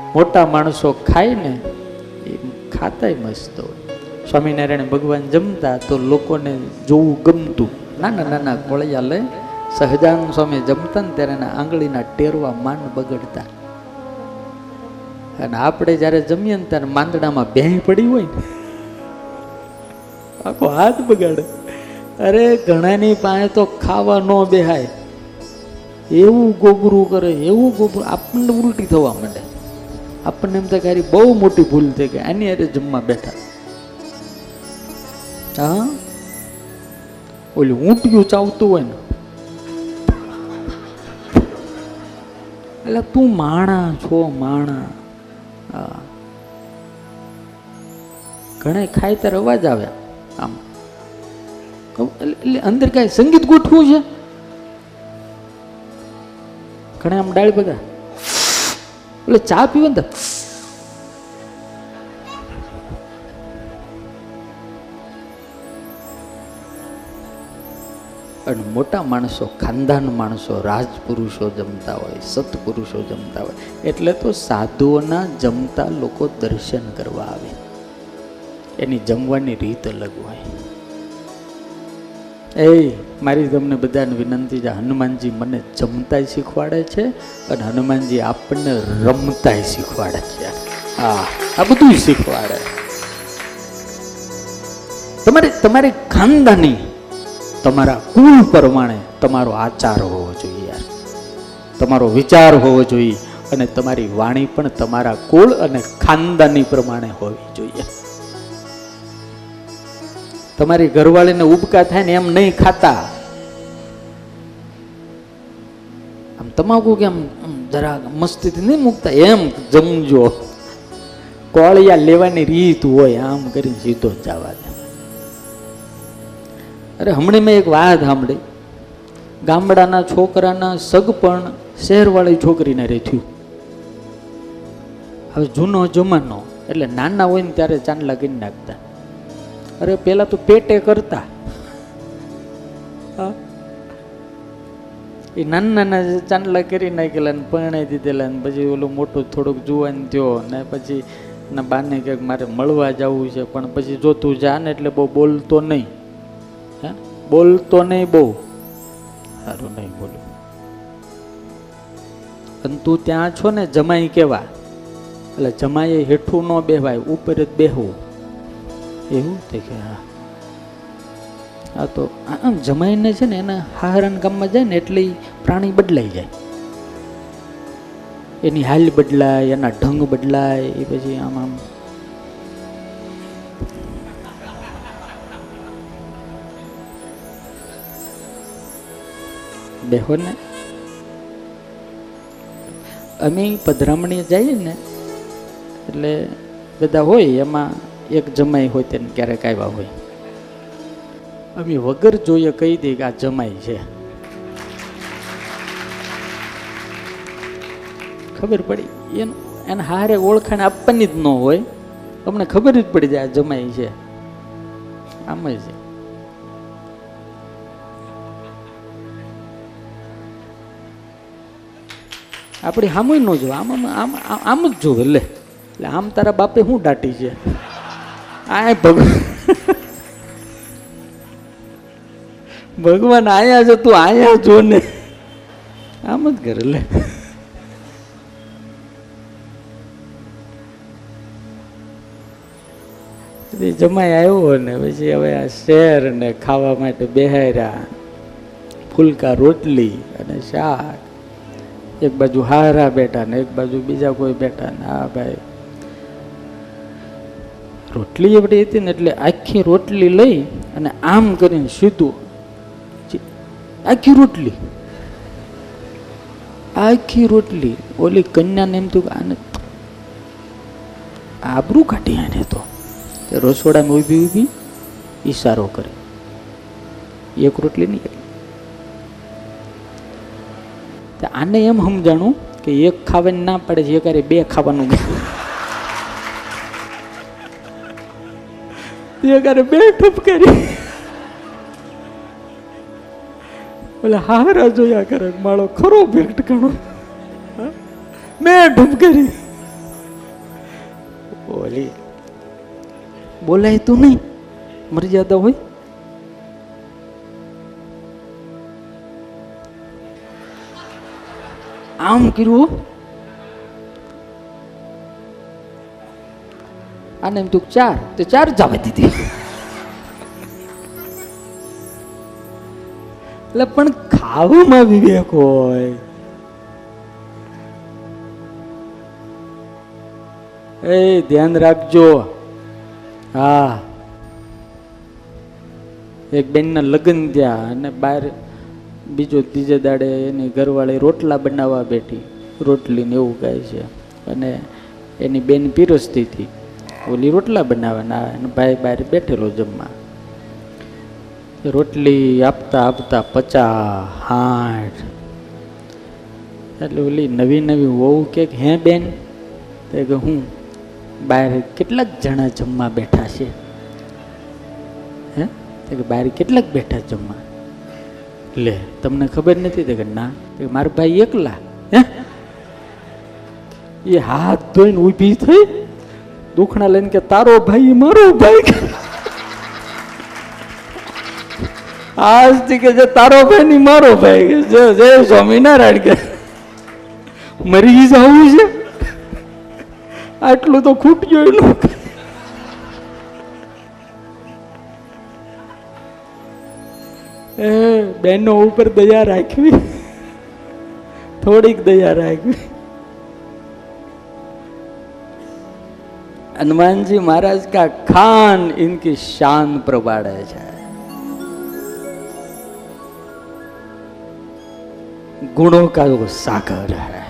મોટા માણસો ખાય ને એ ખાતાય મસ્ત હોય. સ્વામિનારાયણ ભગવાન જમતા તો લોકોને જોવું ગમતું. નાના નાના કોળિયા લઈ સહજાન સ્વામી જમતા ને ત્યારે એના આંગળીના ટેરવા માંડ બગડતા. અને આપણે જ્યારે જમીએ ને ત્યારે માંદડામાં ભેંય પડી હોય ને, આખો હાથ બગાડે. અરે ઘણાની પાસે તો ખાવા ન બેહાય. એવું ગોબરું કરે, એવું ગોબરું આપણને ઉલટી થવા માંડે. આપણને એમ થાય કે બહુ મોટી ભૂલ થઈ ગઈ. આની અરે જમવા બેઠા. હા? ઓલું ઊંટિયું ચાવતું હોય ને. એટલે તું માણા છો, માણા. ઘણા ખાય ત્યારે અવાજ આવે આમ. એટલે અંદર કાંઈ સંગીત ગોઠવું છે? ઘણા આમ ડાળ બધા એટલે ચા પીવે ને અને મોટા માણસો, ખાનદાન માણસો, રાજપુરુષો જમતા હોય, સત્પુરુષો જમતા હોય, એટલે તો સાધુઓના જમતા લોકો દર્શન કરવા આવે. એની જમવાની રીત અલગ હોય. એ, મારી તમને બધાને વિનંતી છે, હનુમાનજી મને જમતાય શીખવાડે છે અને હનુમાનજી આપણને રમતાય શીખવાડે છે. હા, આ બધું શીખવાડે. તમારે તમારે ખાનદાની, તમારા કુલ પ્રમાણે તમારો આચાર હોવો જોઈએ. યાર તમારો વિચાર હોવો જોઈએ અને તમારી વાણી પણ તમારા કુળ અને ખાનદાની પ્રમાણે હોવી જોઈએ. તમારી ઘરવાળીને ઉબકા થાય ને એમ નહીં ખાતા. આમ તમાકુ કેમ જરા મસ્તીથી નહીં મૂકતા? એમ જમજો. કોળિયા લેવાની રીત હોય, આમ કરીને સીધો જવા દે. અરે હમણાં મેં એક વાત સાંભળી. ગામડાના છોકરાના સગપણ શહેરવાળી છોકરીને રે હવે જૂનો જમાનો, એટલે નાના હોય ને ત્યારે ચાંદલા કરી નાખતા. અરે, પેલા તો પેટે કરતા. એ નાના નાના ચાંદલા કરી નાખેલા ને પરણાઈ દીધેલા ને પછી ઓલું મોટું થોડુંક જુવાન થયો ને પછી ના બાને કે મારે મળવા જવું છે, પણ પછી જો તું જા એટલે બહુ બોલતો નહીં. હે? બોલતો નહીં બહુ. સારું નહીં બોલું. અને તું ત્યાં છો ને જમાઈ કેવા? એટલે જમાઈએ હેઠું ન બેહવાય, ઉપર જ બેહવું. એવું તે કે હા. હા તો આમ જમાઈને છે ને એના હારણ ગામમાં જાય ને એટલે પ્રાણી બદલાઈ જાય. એની હાલ બદલાય, એના ઢંગ બદલાય, એ પછી આમ આમ. બેહો ને. અમે પધરામણી જઈએ ને, એટલે બધા હોય એમાં એક જમાઈ હોય તેને ક્યારેક આવ્યા હોય. અમે વગર જોઈએ કહી દઈએ કે આ જમાઈ છે. ખબર પડી? એનું, એને હારે ઓળખાણ આપવાની જ ન હોય. અમને ખબર જ પડી જાય આ જમાઈ છે. આમ જ છે. આપણી સામે ન જોવે. આમ આમ આમ જ જોવે, લે. એટલે આમ તારા બાપે શું દાટી છે? આ ભગ ભગવાન આયા છે, તું આયા જો ને. આમ જ કરે લે. જમાઈ આવ્યો ને, પછી હવે આ શેર ને ખાવા માટે બેહાર્યા. ફૂલકા રોટલી અને શાક. એક બાજુ હારા બેઠા ને, એક બાજુ બીજા કોઈ બેઠા ને. આ ભાઈ રોટલી એવડી હતી ને એટલે આખી રોટલી લઈ અને આમ કરીને સીધું. આખી રોટલી. આખી રોટલી. ઓલી કન્યાને એમ થયું આને આબરું કાઢી આને તો. રસોડામાં ઊભી ઊભી ઈશારો કરે. એક રોટલી નહીં આને એમ સમજાણું કે એક ખાવાની ના પડે છે એકારે બે ખાવાનું કહે. એકારે બે કરી. ઓલા હારા જોયા કરે, માળો ખરો ભેટ ઘણો મેં કરી. બોલી બોલાય તું નહીં. મર્યાદા હોય. આમ કર્યું આને એમ તું ચાર, તો ચાર જવા દીધી. એટલે પણ ખાવામાં વિવેક હોય. એ, ધ્યાન રાખજો. હા. એક બેનના લગ્ન થયા અને બહાર બીજો ત્રીજે દાડે એની ઘરવાળી રોટલા બનાવવા બેઠી. રોટલી ને એવું કહે છે. અને એની બેન પીરસતી હતી. ઓલી રોટલા બનાવવાના અને ભાઈ બહાર બેઠેલો જમવા. રોટલી આપતા આપતા પચા હાઠ એટલે ઓલી નવી નવી વહુ કે હે બેન? તો કે, હું બહાર કેટલાક જણા જમવા બેઠા છે. હે? તો કે બહાર કેટલાક બેઠા જમવા? લે, તમને ખબર નથી? તે કે, ના. તો મારા ભાઈ એકલા. હે? એ હાથ ધોઈને ઊભી થઈ? દુખણા લઈને કે, તારો ભાઈ મારો ભાઈ આજથી કે જે તારો ભાઈ ની મારો ભાઈ કે જય જય સ્વામિનારાયણ કે. મરી જવું છે. આટલું તો ખૂટ્યું એનું એ બહેનો ઉપર દયા રાખવી. થોડીક દયા રાખવી. हनुमानजी महाराज का खान इनकी शान प्रबाड़ है गुणों का वो सागर है